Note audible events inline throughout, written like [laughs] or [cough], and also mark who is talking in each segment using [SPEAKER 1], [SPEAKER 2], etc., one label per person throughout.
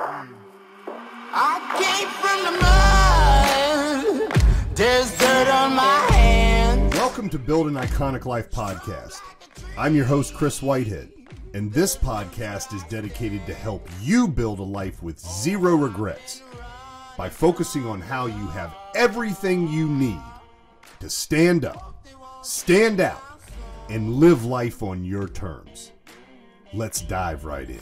[SPEAKER 1] I came from the mud. There's dirt on my hands.
[SPEAKER 2] Welcome to Build an Iconic Life podcast. I'm your host, Chris Whitehead, and this podcast is dedicated to help you build a life with zero regrets by focusing on how you have everything you need to stand up, stand out, and live life on your terms. Let's dive right in.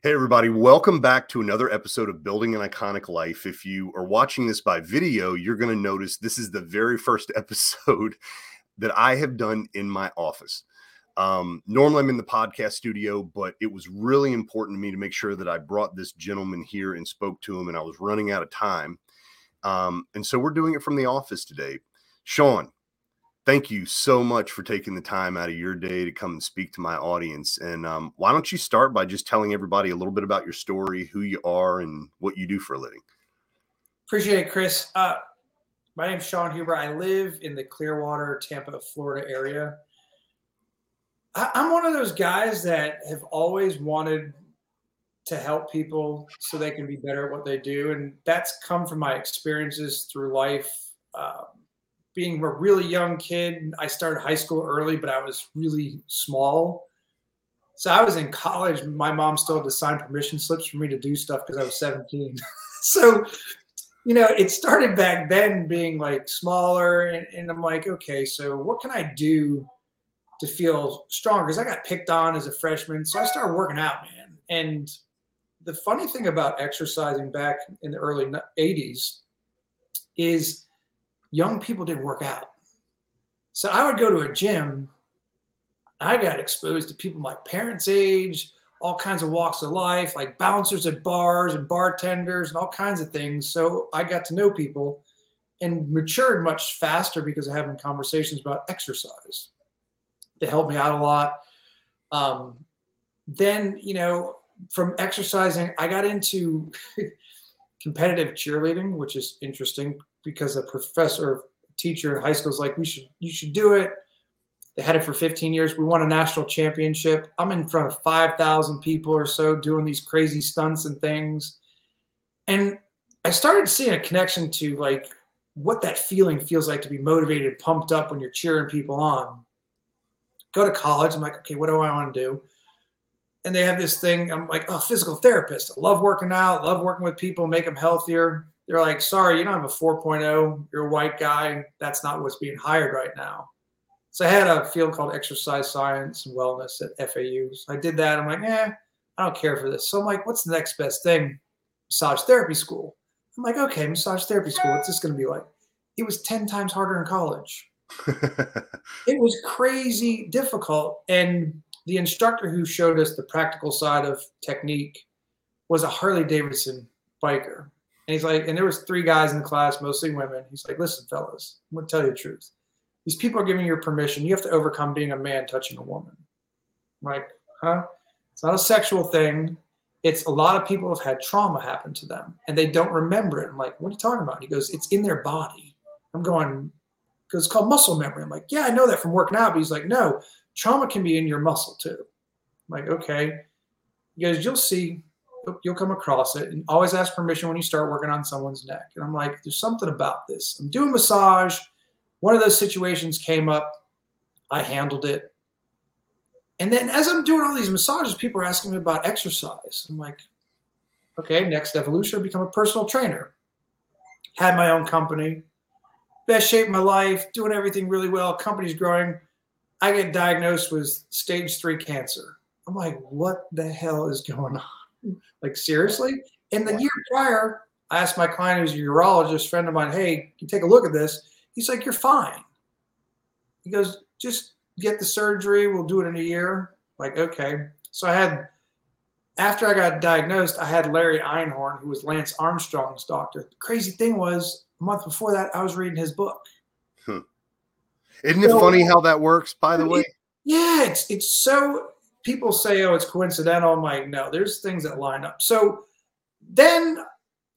[SPEAKER 2] Hey, everybody, welcome back to another episode of Building an Iconic Life. If you are watching this by video, you're going to notice this is the very first [laughs] episode that I have done in my office. Um, normally, I'm in the podcast studio, but it was really important to me to make sure that I brought this gentleman here and spoke to him, and I was running out of time. Um, and so we're doing it from the office today. Shawn, thank you so much for taking the time out of your day to come and speak to my audience. And um, why don't you start by just telling everybody a little bit about your story, who you are, and what you do for a living?
[SPEAKER 3] Appreciate it, Chris. Uh, my name's Shawn Huber. I live in the Clearwater, Tampa, Florida area. I, I'm one of those guys that have always wanted to help people so they can be better at what they do. And that's come from my experiences through life. Um, being a really young kid, I started high school early, but I was really small. So I was in college. My mom still had to sign permission slips for me to do stuff because I was 17. [laughs] so, you know, it started back then being like smaller. And, and I'm like, okay, so what can I do to feel stronger? Because I got picked on as a freshman. So I started working out, man. And the funny thing about exercising back in the early 80s is young people didn't work out. So I would go to a gym. I got exposed to people my parents' age, all kinds of walks of life, like bouncers at bars and bartenders and all kinds of things. So I got to know people and matured much faster because of having conversations about exercise. They helped me out a lot. Um, then, you know, from exercising, I got into [laughs] competitive cheerleading, which is interesting because a professor, teacher in high school is like, we should, you should do it. They had it for 15 years. We won a national championship. I'm in front of 5,000 people or so doing these crazy stunts and things. And I started seeing a connection to like what that feeling feels like to be motivated, pumped up when you're cheering people on. Go to college. I'm like, okay, what do I want to do? And they have this thing. I'm like, oh, physical therapist. I love working out, love working with people, make them healthier they're like, sorry, you don't have a 4.0. You're a white guy. That's not what's being hired right now. So I had a field called exercise science and wellness at FAU. So I did that. I'm like, eh, I don't care for this. So I'm like, what's the next best thing? Massage therapy school. I'm like, okay, massage therapy school. What's this going to be like? It was 10 times harder in college. [laughs] it was crazy difficult. And the instructor who showed us the practical side of technique was a Harley Davidson biker. And he's like, and there was three guys in the class, mostly women. He's like, listen, fellas, I'm gonna tell you the truth. These people are giving you permission. You have to overcome being a man touching a woman. I'm like, huh? It's not a sexual thing. It's a lot of people have had trauma happen to them and they don't remember it. I'm like, what are you talking about? He goes, it's in their body. I'm going, because it's called muscle memory. I'm like, yeah, I know that from working out. But he's like, no, trauma can be in your muscle too. I'm like, okay. He goes, you'll see you'll come across it and always ask permission when you start working on someone's neck. And I'm like, there's something about this. I'm doing massage. One of those situations came up. I handled it. And then as I'm doing all these massages, people are asking me about exercise. I'm like, okay, next evolution, become a personal trainer. Had my own company, best shape of my life, doing everything really well. Company's growing. I get diagnosed with stage three cancer. I'm like, what the hell is going on? Like seriously? And the year prior, I asked my client who's a urologist friend of mine, hey, you take a look at this. He's like, you're fine. He goes, just get the surgery. We'll do it in a year. Like, okay. So I had, after I got diagnosed, I had Larry Einhorn, who was Lance Armstrong's doctor. The crazy thing was, a month before that, I was reading his book.
[SPEAKER 2] Hmm. Isn't it funny how that works, by the way?
[SPEAKER 3] Yeah, it's it's so people say, oh, it's coincidental. I'm like, no, there's things that line up. So then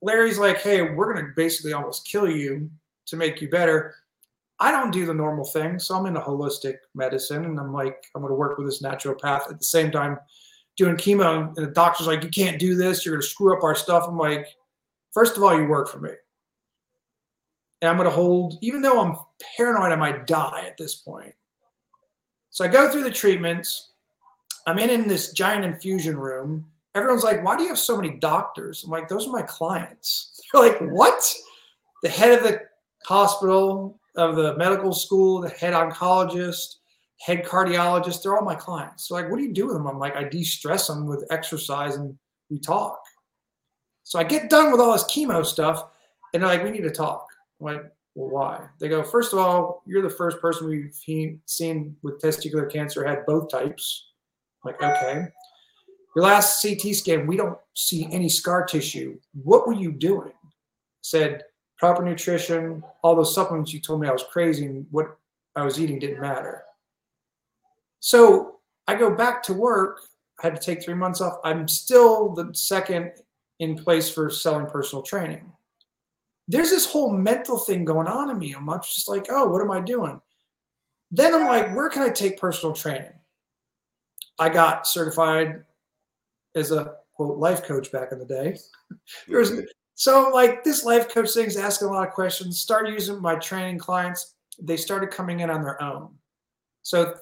[SPEAKER 3] Larry's like, hey, we're going to basically almost kill you to make you better. I don't do the normal thing. So I'm into holistic medicine and I'm like, I'm going to work with this naturopath at the same time doing chemo, and the doctor's like, "You can't do this. You're going to screw up our stuff." I'm like, first of all, you work for me, and I'm going to hold, even though I'm paranoid, I might die at this point. So I go through the treatments. I'm in in this giant infusion room. Everyone's like, "Why do you have so many doctors?" I'm like, "Those are my clients." [laughs] They're like, "What?" The head of the hospital, of the medical school, the head oncologist, head cardiologist, they're all my clients. So like, what do you do with them? I'm like, I de-stress them with exercise and we talk. So I get done with all this chemo stuff and they're like, we need to talk. I'm like, well, why? They go, first of all, you're the first person we've seen with testicular cancer had both types. Like, okay. Your last CT scan, we don't see any scar tissue. What were you doing? said, proper nutrition, all those supplements you told me I was crazy and what I was eating didn't matter. So I go back to work. I had to take three months off. I'm still the second in place for selling personal training. There's this whole mental thing going on in me. I'm just like, oh, what am I doing? Then I'm like, where can I take personal training? I got certified as a quote life coach back in the day. [laughs] Was so like this life coach thing's asking a lot of questions. Start using my training clients. They started coming in on their own. So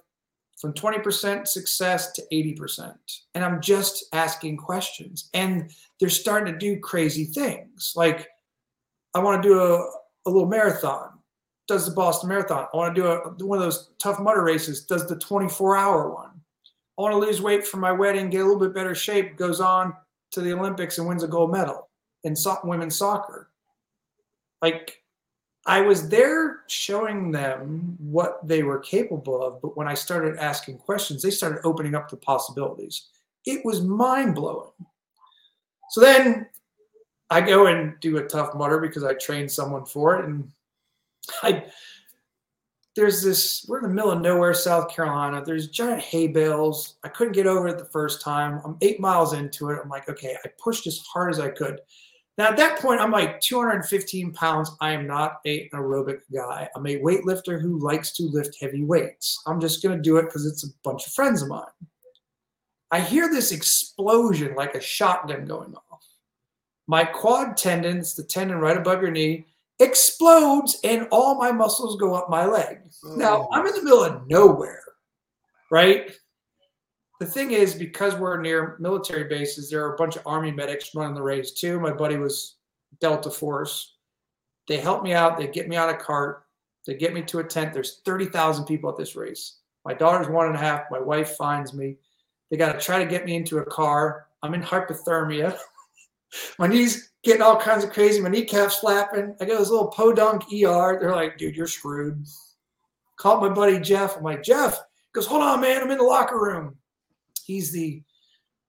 [SPEAKER 3] from 20% success to 80%. And I'm just asking questions. And they're starting to do crazy things. Like I want to do a, a little marathon. Does the Boston Marathon. I want to do a, one of those Tough Mudder races. Does the 24 hour one. I want to lose weight for my wedding, get a little bit better shape, goes on to the Olympics and wins a gold medal in so- women's soccer. Like I was there showing them what they were capable of, but when I started asking questions, they started opening up the possibilities. It was mind blowing. So then I go and do a Tough Mudder because I trained someone for it, and [laughs] I there's this we're in the middle of nowhere south carolina there's giant hay bales i couldn't get over it the first time i'm eight miles into it i'm like okay i pushed as hard as i could now, at that point, I'm like 215 pounds. I am not a, an aerobic guy. I'm a weightlifter who likes to lift heavy weights. I'm just going to do it because it's a bunch of friends of mine. I hear this explosion like a shotgun going off. My quad tendon, tendons, the tendon right above your knee, explodes and all my muscles go up my leg. Now, mm. I'm in the middle of nowhere, right? the thing is, because we're near military bases, there are a bunch of Army medics running the race too. My buddy was Delta Force. They help me out. They get me on a cart. They get me to a tent. There's 30,000 people at this race. My daughter's one and a half. My wife finds me. They got to try to get me into a car. I'm in hypothermia. [laughs] my knees getting all kinds of crazy. My kneecaps flapping. I got this little podunk ER. They're like, dude, you're screwed. Called my buddy Jeff. I'm like, Jeff, goes, hold on, man. I'm in the locker room he's the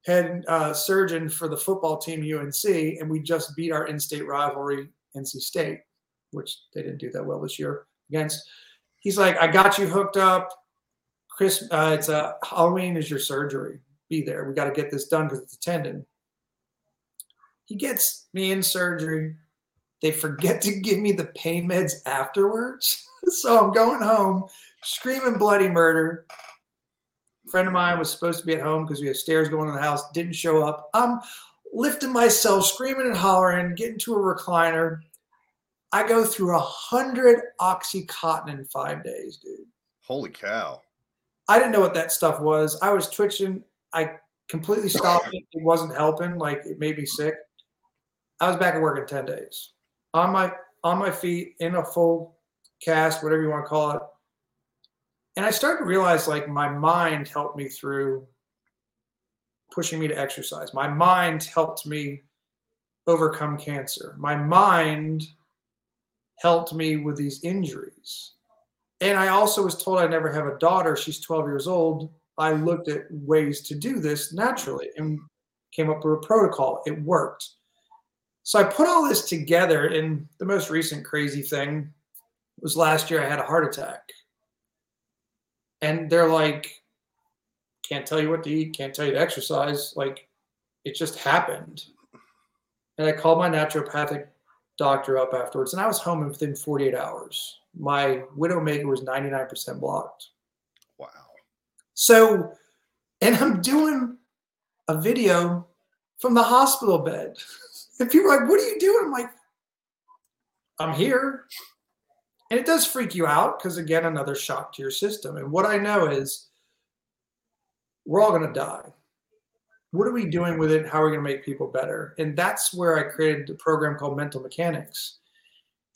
[SPEAKER 3] head uh, surgeon for the football team UNC, and we just beat our in-state rivalry, NC State, which they didn't do that well this year against. He's like, I got you hooked up. Chris, uh, it's a uh, Halloween is your surgery. Be there. We got to get this done because it's a tendon. He gets me in surgery. They forget to give me the pain meds afterwards. [laughs] so I'm going home screaming bloody murder A friend of mine was supposed to be at home because we had stairs going in the house, didn't show up. I'm lifting myself, screaming and hollering, getting to a recliner. I go through a hundred oxycontin in five days, dude.
[SPEAKER 2] Holy cow!
[SPEAKER 3] I didn't know what that stuff was. I was twitching. I completely stopped it. It wasn't helping. Like it made me sick. I was back at work in ten days, on my on my feet in a full cast, whatever you want to call it and I started to realize like my mind helped me through pushing me to exercise. My mind helped me overcome cancer. My mind helped me with these injuries. And I also was told I never have a daughter. She's 12 years old. I looked at ways to do this naturally and came up with a protocol. It worked. So I put all this together. And the most recent crazy thing was last year I had a heart attack and they're like, can't tell you what to eat, can't tell you to exercise. Like, it just happened. And I called my naturopathic doctor up afterwards, and I was home within 48 hours. My widowmaker was 99% blocked.
[SPEAKER 2] Wow.
[SPEAKER 3] So, and I'm doing a video from the hospital bed. [laughs] And people are like, what are you doing? I'm like, I'm here. And it does freak you out because, again, another shock to your system. And what I know is we're all going to die. What are we doing with it? How are we going to make people better? And that's where I created a program called Mental Mechanics.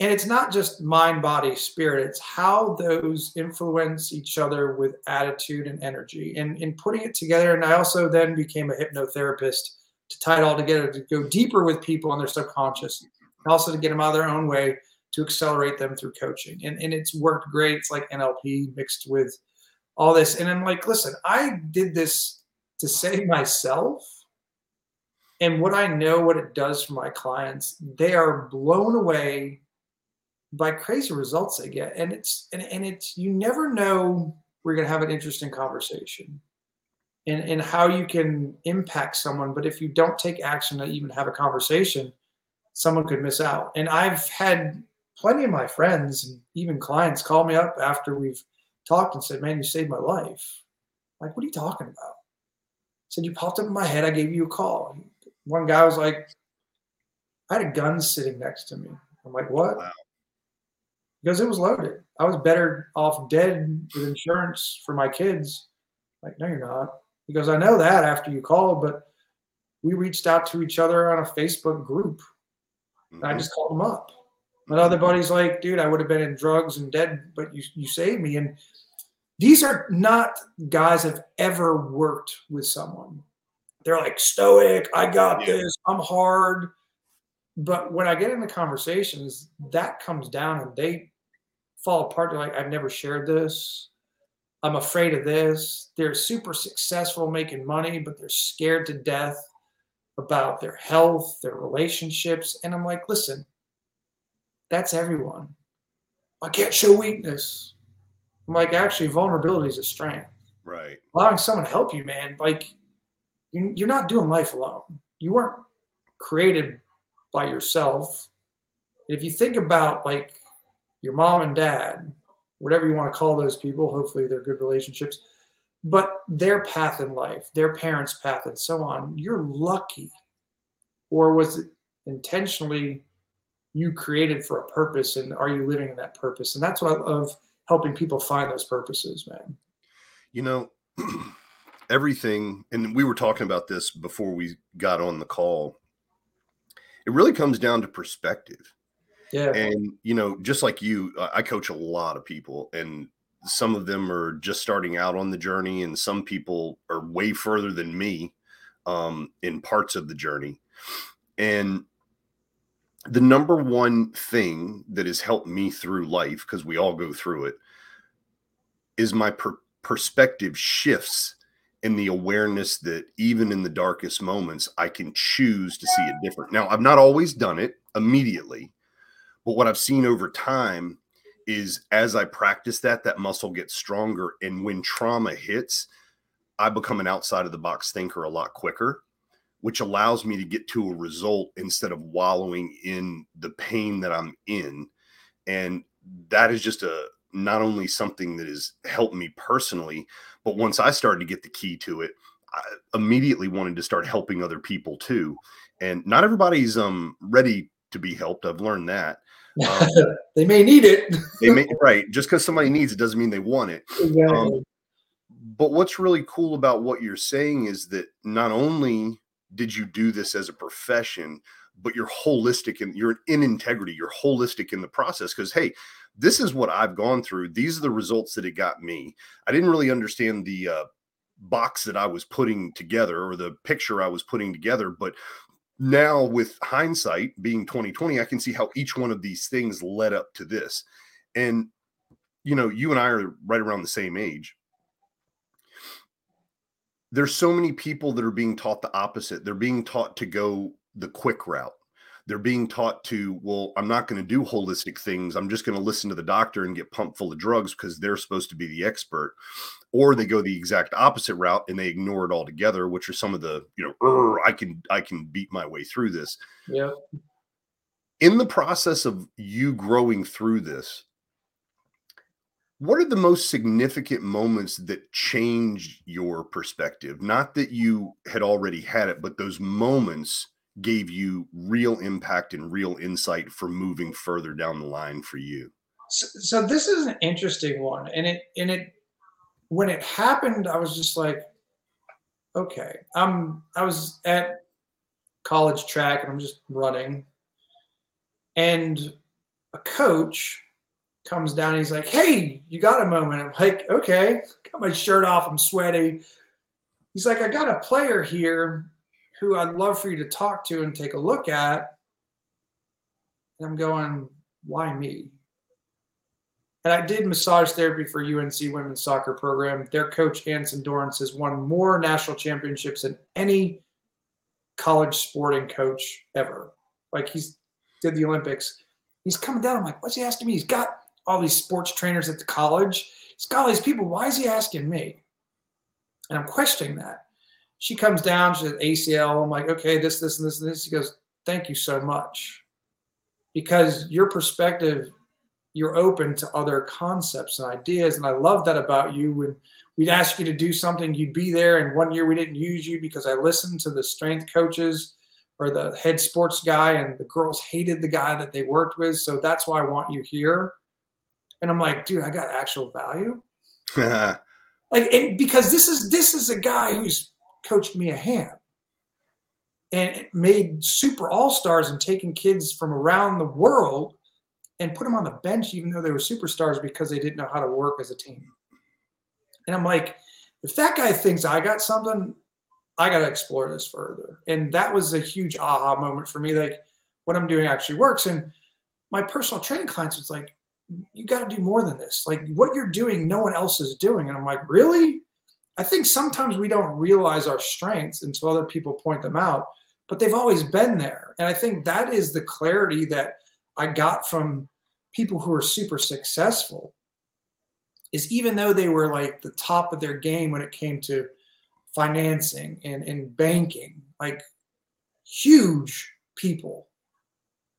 [SPEAKER 3] And it's not just mind, body, spirit, it's how those influence each other with attitude and energy. And in putting it together, and I also then became a hypnotherapist to tie it all together to go deeper with people on their subconscious, and also to get them out of their own way to accelerate them through coaching. And, and it's worked great. It's like NLP mixed with all this. And I'm like, listen, I did this to save [laughs] myself. And what I know what it does for my clients, they are blown away by crazy results they get. And it's and, and it's you never know we're gonna have an interesting conversation and, and how you can impact someone. But if you don't take action to even have a conversation, someone could miss out. And I've had plenty of my friends and even clients call me up after we've talked and said, Man, you saved my life. like, what are you talking about? I said, You popped up in my head. I gave you a call. One guy was like, I had a gun sitting next to me. I'm like, What? Wow. Because it was loaded. I was better off dead with insurance for my kids. Like, no, you're not. He goes, I know that after you called, but we reached out to each other on a Facebook group. And I mm-hmm. just called him up. My other buddy's like, dude, I would have been in drugs and dead, but you you saved me. And these are not guys that have ever worked with someone. They're like stoic, I got yeah. this, I'm hard. But when I get into conversations, that comes down and they fall apart. They're like, I've never shared this. I'm afraid of this. They're super successful making money, but they're scared to death about their health, their relationships. And I'm like, listen, that's everyone. I can't show weakness. I'm like, actually, vulnerability is a strength.
[SPEAKER 2] Right.
[SPEAKER 3] Allowing someone to help you, man. Like, you're not doing life alone. You weren't created by yourself. If you think about like your mom and dad, whatever you want to call those people. Hopefully, they're good relationships. But their path in life, their parents' path, and so on, you're lucky. Or was it intentionally you created for a purpose? And are you living in that purpose? And that's what I love helping people find those purposes, man.
[SPEAKER 2] You know, [clears throat] everything, and we were talking about this before we got on the call. It really comes down to perspective
[SPEAKER 3] yeah.
[SPEAKER 2] And, you know, just like you, I coach a lot of people, and some of them are just starting out on the journey, and some people are way further than me um, in parts of the journey. And the number one thing that has helped me through life, because we all go through it, is my per- perspective shifts in the awareness that even in the darkest moments, I can choose to see it different. Now, I've not always done it immediately but what I've seen over time is as I practice that, that muscle gets stronger. And when trauma hits, I become an outside of the box thinker a lot quicker, which allows me to get to a result instead of wallowing in the pain that I'm in. And that is just a not only something that has helped me personally, but once I started to get the key to it, I immediately wanted to start helping other people too. And not everybody's um ready to be helped. I've learned that.
[SPEAKER 3] Um, [laughs] they may need it. [laughs]
[SPEAKER 2] they may right. Just because somebody needs it doesn't mean they want it. Exactly. Um, but what's really cool about what you're saying is that not only did you do this as a profession, but you're holistic and you're in integrity. You're holistic in the process because hey, this is what I've gone through. These are the results that it got me. I didn't really understand the uh, box that I was putting together or the picture I was putting together, but now with hindsight being 2020 i can see how each one of these things led up to this. And you know you and i are right around the same age. There's so many people that are being taught the opposite. They're being taught to go the quick route. They're being taught to well i'm not going to do holistic things. I'm just going to listen to the doctor and get pumped full of drugs because they're supposed to be the expert or they go the exact opposite route and they ignore it altogether which are some of the you know i can i can beat my way through this
[SPEAKER 3] yeah
[SPEAKER 2] in the process of you growing through this what are the most significant moments that changed your perspective? Not that you had already had it, but those moments gave you real impact and real insight for moving further down the line for you.
[SPEAKER 3] So, so this is an interesting one, and it and it when it happened, I was just like, okay, I'm I was at college track and I'm just running, and a coach comes down. he's like, "Hey, you got a moment?" I'm like, "Okay." Got my shirt off. I'm sweaty. He's like, "I got a player here who I'd love for you to talk to and take a look at." And I'm going, "Why me?" And I did massage therapy for UNC women's soccer program. Their coach Anson Dorrance has won more national championships than any college sporting coach ever. Like he's did the Olympics. He's coming down. I'm like, what's he asking me? He's got all these sports trainers at the college. He's got all these people. Why is he asking me? And I'm questioning that. She comes down, she's at ACL. I'm like, okay, this, this, and this, and this. He goes, thank you so much. Because your perspective, you're open to other concepts and ideas. And I love that about you. When we'd ask you to do something, you'd be there. And one year we didn't use you because I listened to the strength coaches or the head sports guy, and the girls hated the guy that they worked with. So that's why I want you here. And I'm like, dude, I got actual value. [laughs] like, because this is this is a guy who's coached me a hand and made super all stars and taken kids from around the world and put them on the bench, even though they were superstars because they didn't know how to work as a team. And I'm like, if that guy thinks I got something, I got to explore this further. And that was a huge aha moment for me. Like, what I'm doing actually works. And my personal training clients was like, you got to do more than this. Like what you're doing, no one else is doing. And I'm like, really? I think sometimes we don't realize our strengths until other people point them out, but they've always been there. And I think that is the clarity that I got from people who are super successful is even though they were like the top of their game when it came to financing and, and banking, like huge people,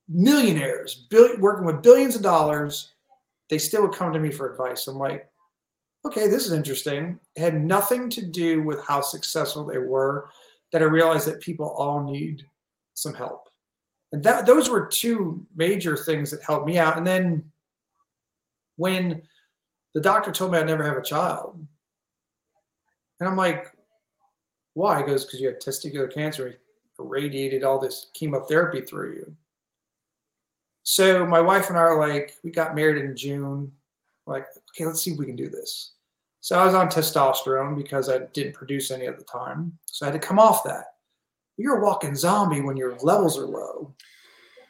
[SPEAKER 3] millionaires, bill, working with billions of dollars, they still would come to me for advice. I'm like, okay, this is interesting. It had nothing to do with how successful they were, that I realized that people all need some help. And that those were two major things that helped me out. And then when the doctor told me I'd never have a child, and I'm like, why? He goes, because you have testicular cancer. He irradiated all this chemotherapy through you. So my wife and I are like, we got married in June. We're like, okay, let's see if we can do this. So I was on testosterone because I didn't produce any at the time. So I had to come off that. You're a walking zombie when your levels are low.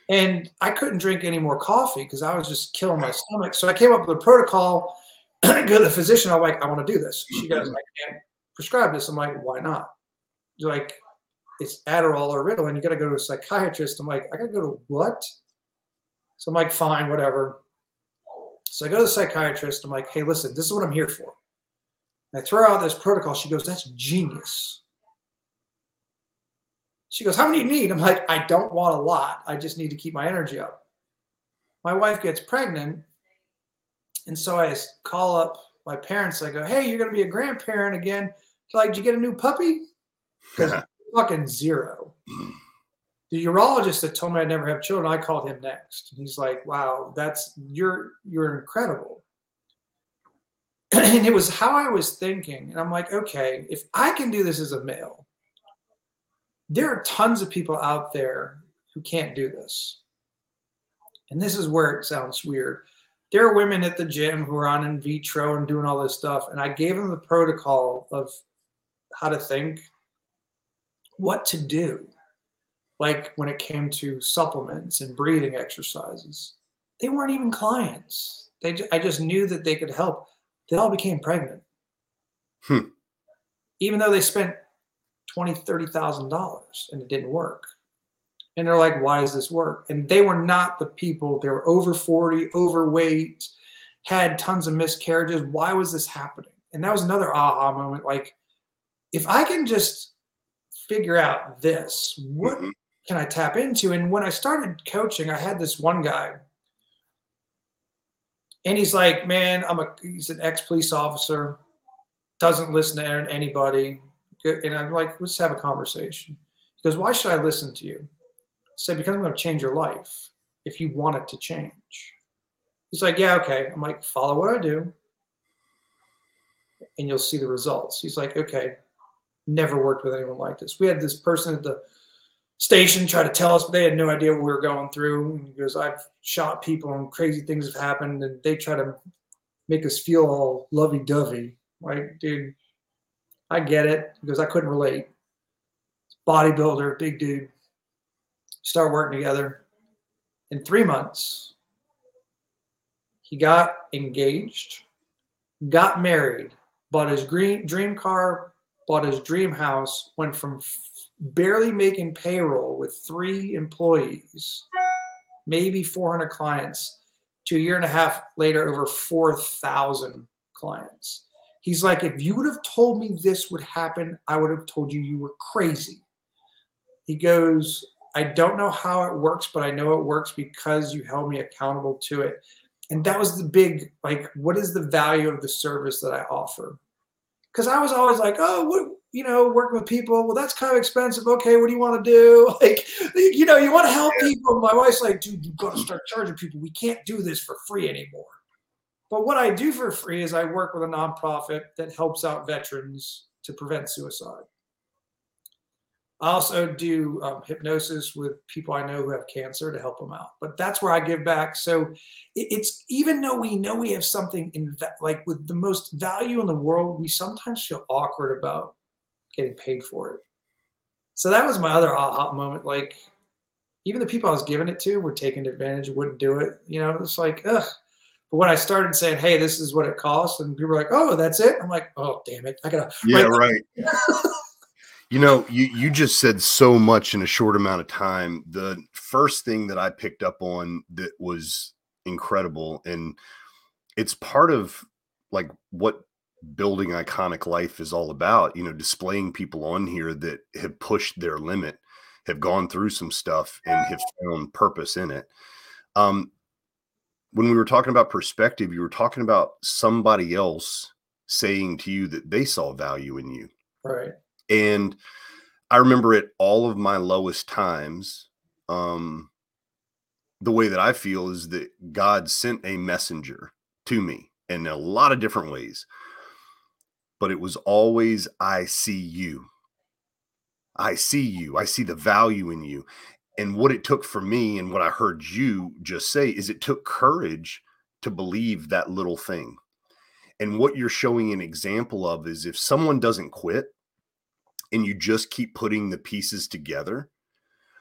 [SPEAKER 3] And I couldn't drink any more coffee because I was just killing my stomach. So I came up with a protocol. [clears throat] go to the physician. I'm like, I want to do this. She goes, I can't prescribe this. I'm like, why not? She's like, it's Adderall or Ritalin. You got to go to a psychiatrist. I'm like, I got to go to what? So I'm like, fine, whatever. So I go to the psychiatrist. I'm like, hey, listen, this is what I'm here for. And I throw out this protocol. She goes, that's genius. She goes, how many do you need? I'm like, I don't want a lot. I just need to keep my energy up. My wife gets pregnant. And so I call up my parents. I go, hey, you're going to be a grandparent again. Like, did you get a new puppy? Because [laughs] fucking zero the urologist that told me I'd never have children, I called him next. And he's like, wow, that's you're you're incredible. [clears throat] and it was how I was thinking. And I'm like, okay, if I can do this as a male, there are tons of people out there who can't do this. And this is where it sounds weird. There are women at the gym who are on in vitro and doing all this stuff. And I gave them the protocol of how to think, what to do like when it came to supplements and breathing exercises. They weren't even clients. They, I just knew that they could help. They all became pregnant,
[SPEAKER 2] hmm.
[SPEAKER 3] even though they spent twenty, thirty thousand dollars and it didn't work. And they're like, "Why does this work?" And they were not the people. They were over forty, overweight, had tons of miscarriages. Why was this happening? And that was another aha moment. Like, if I can just figure out this, what mm-hmm can I tap into? And when I started coaching, I had this one guy, And he's like, man, I'm a he's an ex police officer, doesn't listen to anybody. And I'm like, let's have a conversation. He goes, why should I listen to you? I said, because I'm going to change your life if you want it to change. He's like, yeah, okay. I'm like, follow what I do and you'll see the results. He's like, okay, never worked with anyone like this. We had this person at the station try to tell us, but they had no idea what we were going through. And he goes, I've shot people and crazy things have happened, and they try to make us feel all lovey dovey. Like, dude, I get it. Because I couldn't relate. Bodybuilder, big dude. Start working together. In three months, he got engaged, got married, bought his green, dream car, bought his dream house, went from barely making payroll with three employees, maybe 400 clients, to a year and a half later, over 4,000 clients. He's like, if you would have told me this would happen, I would have told you you were crazy. He goes, I don't know how it works, but I know it works because you held me accountable to it. And that was the big, like, what is the value of the service that I offer? Because I was always like, oh, what, you know, working with people, well, that's kind of expensive. Okay, what do you want to do? [laughs] Like, you know, you want to help people. My wife's like, dude, you've got to start charging people. We can't do this for free anymore. But what I do for free is I work with a nonprofit that helps out veterans to prevent suicide. I also do um, hypnosis with people I know who have cancer to help them out. But that's where I give back. So it's even though we know we have something in like with the most value in the world, we sometimes feel awkward about getting paid for it. So that was my other aha moment. Like even the people I was giving it to were taking advantage, wouldn't do it. You know, it's like, ugh. But when I started saying, "Hey, this is what it costs," and people were like, "Oh, that's it," I'm like, "Oh, damn it, I gotta."
[SPEAKER 2] Yeah, right. [laughs] You know, you you just said so much in a short amount of time. The first thing that I picked up on that was incredible and it's part of like what building iconic life is all about, you know, displaying people on here that have pushed their limit, have gone through some stuff and have found purpose in it. Um when we were talking about perspective, you were talking about somebody else saying to you that they saw value in you.
[SPEAKER 3] Right
[SPEAKER 2] and I remember at all of my lowest times, um, the way that I feel is that God sent a messenger to me in a lot of different ways. But it was always, I see you. I see you. I see the value in you. And what it took for me and what I heard you just say is it took courage to believe that little thing. And what you're showing an example of is if someone doesn't quit, and you just keep putting the pieces together,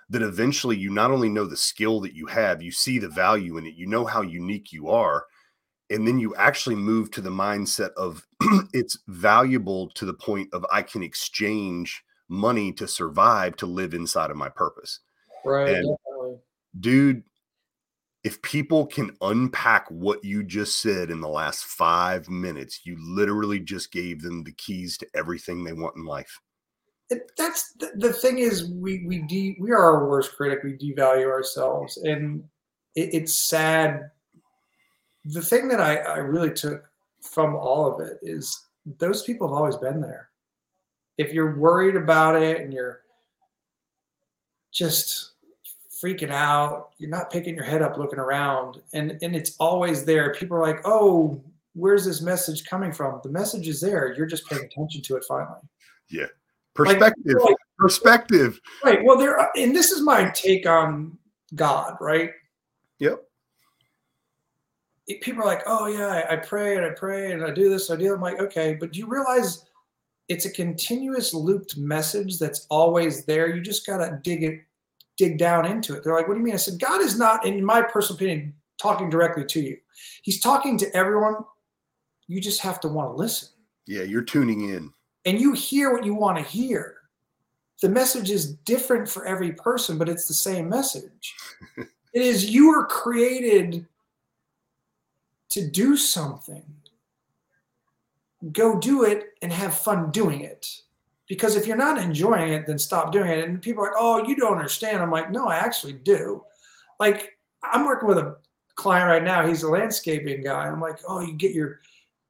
[SPEAKER 2] then eventually you not only know the skill that you have, you see the value in it, you know how unique you are, and then you actually move to the mindset of [clears throat] it's valuable to the point of I can exchange money to survive to live inside of my purpose.
[SPEAKER 3] Right. And
[SPEAKER 2] dude, if people can unpack what you just said in the last five minutes, you literally just gave them the keys to everything they want in life
[SPEAKER 3] it, that's the, the, thing is we we de, we are our worst critic. We devalue ourselves, and it, it's sad. The thing that I, I really took from all of it is those people have always been there. If you're worried about it and you're just freaking out, you're not picking your head up, looking around, and and it's always there. People are like, "Oh, where's this message coming from?" The message is there. You're just paying attention to it finally.
[SPEAKER 2] Yeah. Perspective. Like, perspective.
[SPEAKER 3] Right. Well, there, and this is my take on God, right?
[SPEAKER 2] Yep.
[SPEAKER 3] People are like, oh, yeah, I, I pray and I pray and I do this, I do that. I'm like, okay, but do you realize it's a continuous looped message that's always there? You just got to dig it, dig down into it. They're like, what do you mean? I said, God is not, in my personal opinion, talking directly to you. He's talking to everyone. You just have to want to listen.
[SPEAKER 2] Yeah, you're tuning in
[SPEAKER 3] and you hear what you want to hear. The message is different for every person, but it's the same message. [laughs] it is you are created to do something. Go do it and have fun doing it. Because if you're not enjoying it, then stop doing it. And people are like, oh, you don't understand. I'm like, no, I actually do. Like, I'm working with a client right now. He's a landscaping guy. I'm like, oh, you get your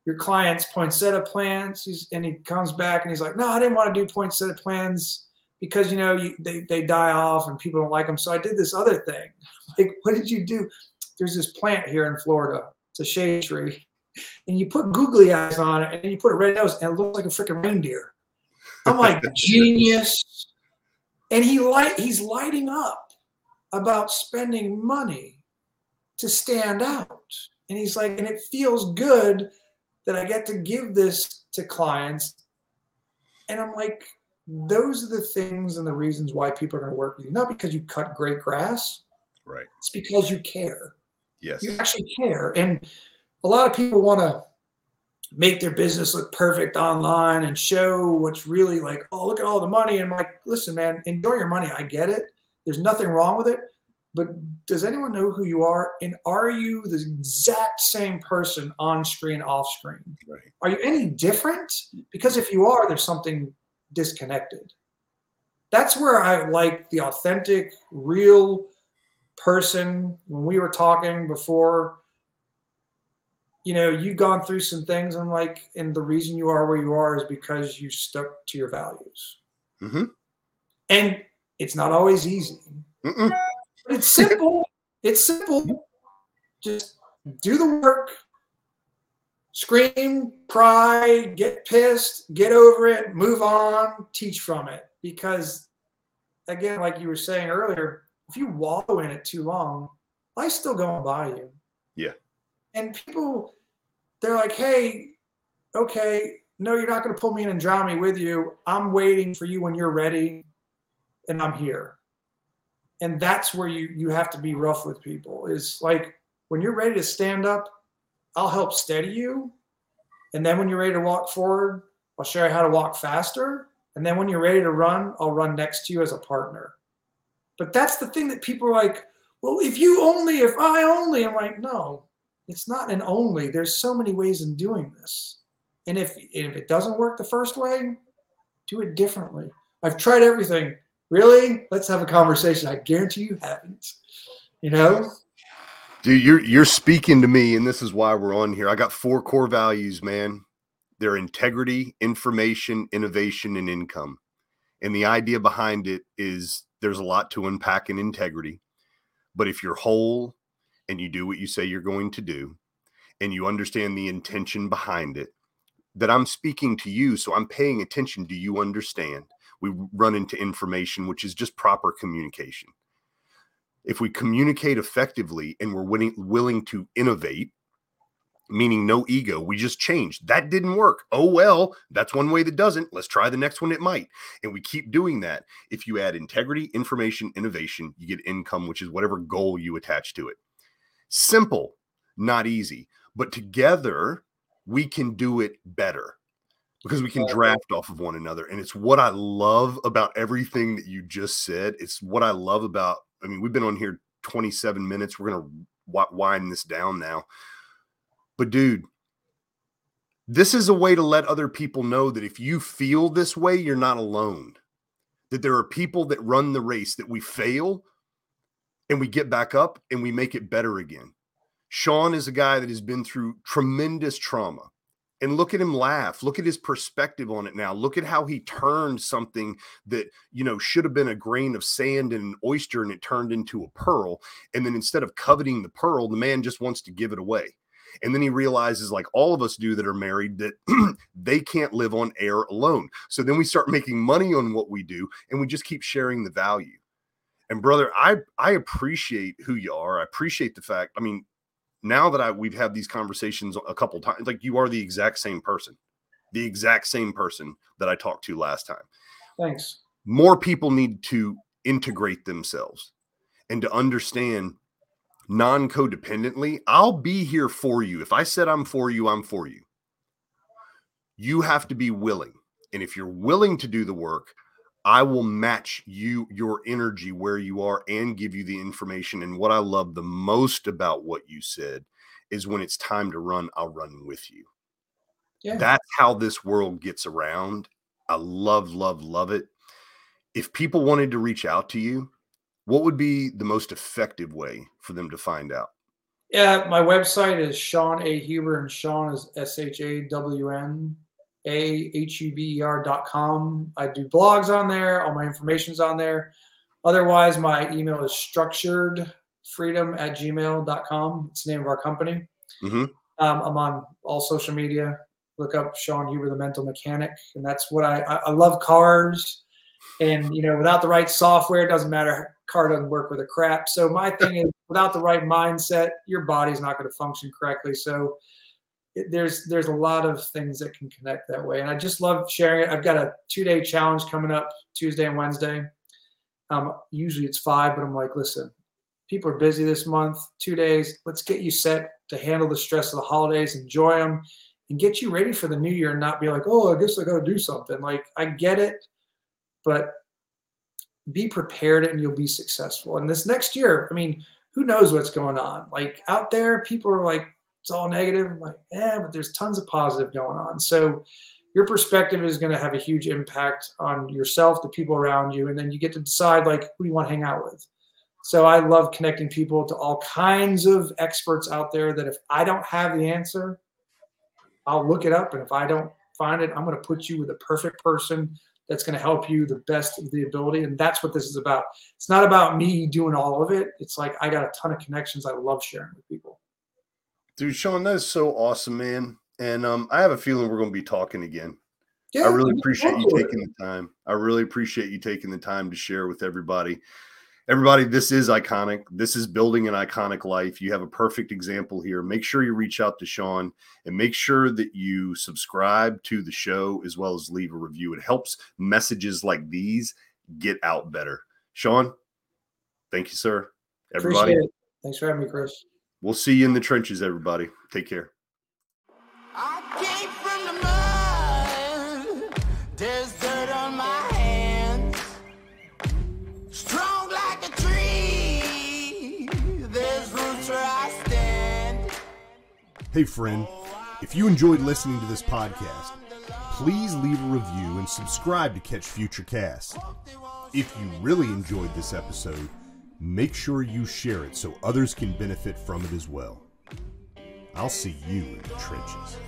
[SPEAKER 3] your client's poinsettia plants. He's, and he comes back and he's like, no, I didn't want to do poinsettia plants because you know you, they they die off and people don't like them. So I did this other thing. [laughs] Like, what did you do? There's this plant here in Florida. It's a shade tree, and you put googly eyes on it, and you put a red nose, and it looks like a freaking reindeer. I'm like [laughs] genius, and he light he's lighting up about spending money to stand out, and he's like, and it feels good that I get to give this to clients, and I'm like, those are the things and the reasons why people are going to work with you. Not because you cut great grass.
[SPEAKER 2] Right.
[SPEAKER 3] It's because you care.
[SPEAKER 2] Yes.
[SPEAKER 3] You actually care. And a lot of people want to make their business look perfect online and show what's really like, oh, look at all the money. And I'm like, listen, man, enjoy your money. I get it. There's nothing wrong with it. But does anyone know who you are? And are you the exact same person on screen, off screen?
[SPEAKER 2] Right.
[SPEAKER 3] Are you any different? Because if you are, there's something disconnected. That's where I like the authentic, real person. When we were talking before, you know, you've gone through some things. I'm like, and the reason you are where you are is because you stuck to your values.
[SPEAKER 2] Mm-hmm.
[SPEAKER 3] And it's not always easy.
[SPEAKER 2] Mm-mm.
[SPEAKER 3] But it's simple. it's simple. Just do the work, scream, cry, get pissed, get over it, move on, teach from it. Because, again, like you were saying earlier, if you wallow in it too long, life's still going by you.
[SPEAKER 2] Yeah.
[SPEAKER 3] And people, they're like, hey, okay, no, you're not going to pull me in and drown me with you. I'm waiting for you when you're ready, and I'm here. And that's where you you have to be rough with people. Is like when you're ready to stand up, I'll help steady you. And then when you're ready to walk forward, I'll show you how to walk faster. And then when you're ready to run, I'll run next to you as a partner. But that's the thing that people are like, well, if you only, if I only, I'm like, no, it's not an only. There's so many ways in doing this. And if if it doesn't work the first way, do it differently. I've tried everything. Really? Let's have a conversation. I guarantee you haven't. You know?
[SPEAKER 2] Dude, you're you're speaking to me, and this is why we're on here. I got four core values, man. They're integrity, information, innovation, and income. And the idea behind it is there's a lot to unpack in integrity. But if you're whole and you do what you say you're going to do, and you understand the intention behind it, that I'm speaking to you, so I'm paying attention. Do you understand? We run into information, which is just proper communication. If we communicate effectively and we're winning, willing to innovate, meaning no ego, we just change. That didn't work. Oh, well, that's one way that doesn't. Let's try the next one. It might. And we keep doing that. If you add integrity, information, innovation, you get income, which is whatever goal you attach to it. Simple, not easy, but together we can do it better because we can draft off of one another. And it's what I love about everything that you just said. It's what I love about, I mean, we've been on here 27 minutes. We're going to wind this down now. But dude, this is a way to let other people know that if you feel this way, you're not alone. That there are people that run the race that we fail and we get back up and we make it better again. Shawn is a guy that has been through tremendous trauma. And look at him laugh. Look at his perspective on it now. Look at how he turned something that, you know, should have been a grain of sand and an oyster and it turned into a pearl. And then instead of coveting the pearl, the man just wants to give it away. And then he realizes, like all of us do that are married, that [clears throat] they can't live on air alone. So then we start making money on what we do and we just keep sharing the value. And brother, I I appreciate who you are. I appreciate the fact. I mean, now that I we've had these conversations a couple times, like you are the exact same person, the exact same person that I talked to last time.
[SPEAKER 3] Thanks.
[SPEAKER 2] More people need to integrate themselves and to understand non codependently, I'll be here for you. If I said I'm for you, I'm for you. You have to be willing. And if you're willing to do the work, I will match you, your energy where you are, and give you the information. And what I love the most about what you said is when it's time to run, I'll run with you.
[SPEAKER 3] Yeah.
[SPEAKER 2] That's how this world gets around. I love, love, love it. If people wanted to reach out to you, what would be the most effective way for them to find out?
[SPEAKER 3] Yeah, my website is Shawn A. Huber, and Shawn is S H A W N A H U B E R dot com. I do blogs on there, all my information's on there. Otherwise, my email is structured freedom at gmail.com. It's the name of our company.
[SPEAKER 2] Mhm.
[SPEAKER 3] Um, I'm on all social media. Look up Shawn Huber, the mental mechanic. And that's what I, I, I love cars. And, you know, without the right software, it doesn't matter. Car doesn't work with a crap. So my thing is without the right mindset, your body's not going to function correctly. So there's, there's a lot of things that can connect that way. And I just love sharing it. I've got a two day challenge coming up Tuesday and Wednesday. Um, usually it's five, but I'm like, listen, people are busy this month, two days. Let's get you set to handle the stress of the holidays, enjoy them, and get you ready for the new year and not be like, oh, I guess I got to do something. Like, I get it, but be prepared and you'll be successful. And this next year, I mean, who knows what's going on? Like, out there, people are like, it's all negative. I'm like, yeah, but there's tons of positive going on. So, your perspective is going to have a huge impact on yourself, the people around you, and then you get to decide like who you want to hang out with. So I love connecting people to all kinds of experts out there that if I don't have the answer, I'll look it up. And if I don't find it, I'm going to put you with the perfect person that's going to help you the best of the ability. And that's what this is about. It's not about me doing all of it. It's like I got a ton of connections I love sharing with people.
[SPEAKER 2] Dude, Shawn, that is so awesome, man. And um, I have a feeling we're going to be talking again.
[SPEAKER 3] Yeah,
[SPEAKER 2] I really appreciate you
[SPEAKER 3] forward to it.
[SPEAKER 2] taking the time. I really appreciate you taking the time to share with everybody. Everybody, this is iconic. This is building an iconic life. You have a perfect example here. Make sure you reach out to Shawn and make sure that you subscribe to the show as well as leave a review. It helps messages like these get out better. Shawn, thank you, sir. Everybody,
[SPEAKER 3] Appreciate it. Thanks for having me, Chris.
[SPEAKER 2] We'll see you in the trenches, everybody. Take care.
[SPEAKER 1] I came from the mud. There's dirt on my hands. Strong like a tree. There's roots where I stand.
[SPEAKER 2] Hey, friend, if you enjoyed listening to this podcast, please leave a review and subscribe to catch future casts. If you really enjoyed this episode, make sure you share it so others can benefit from it as well. I'll see you in the trenches.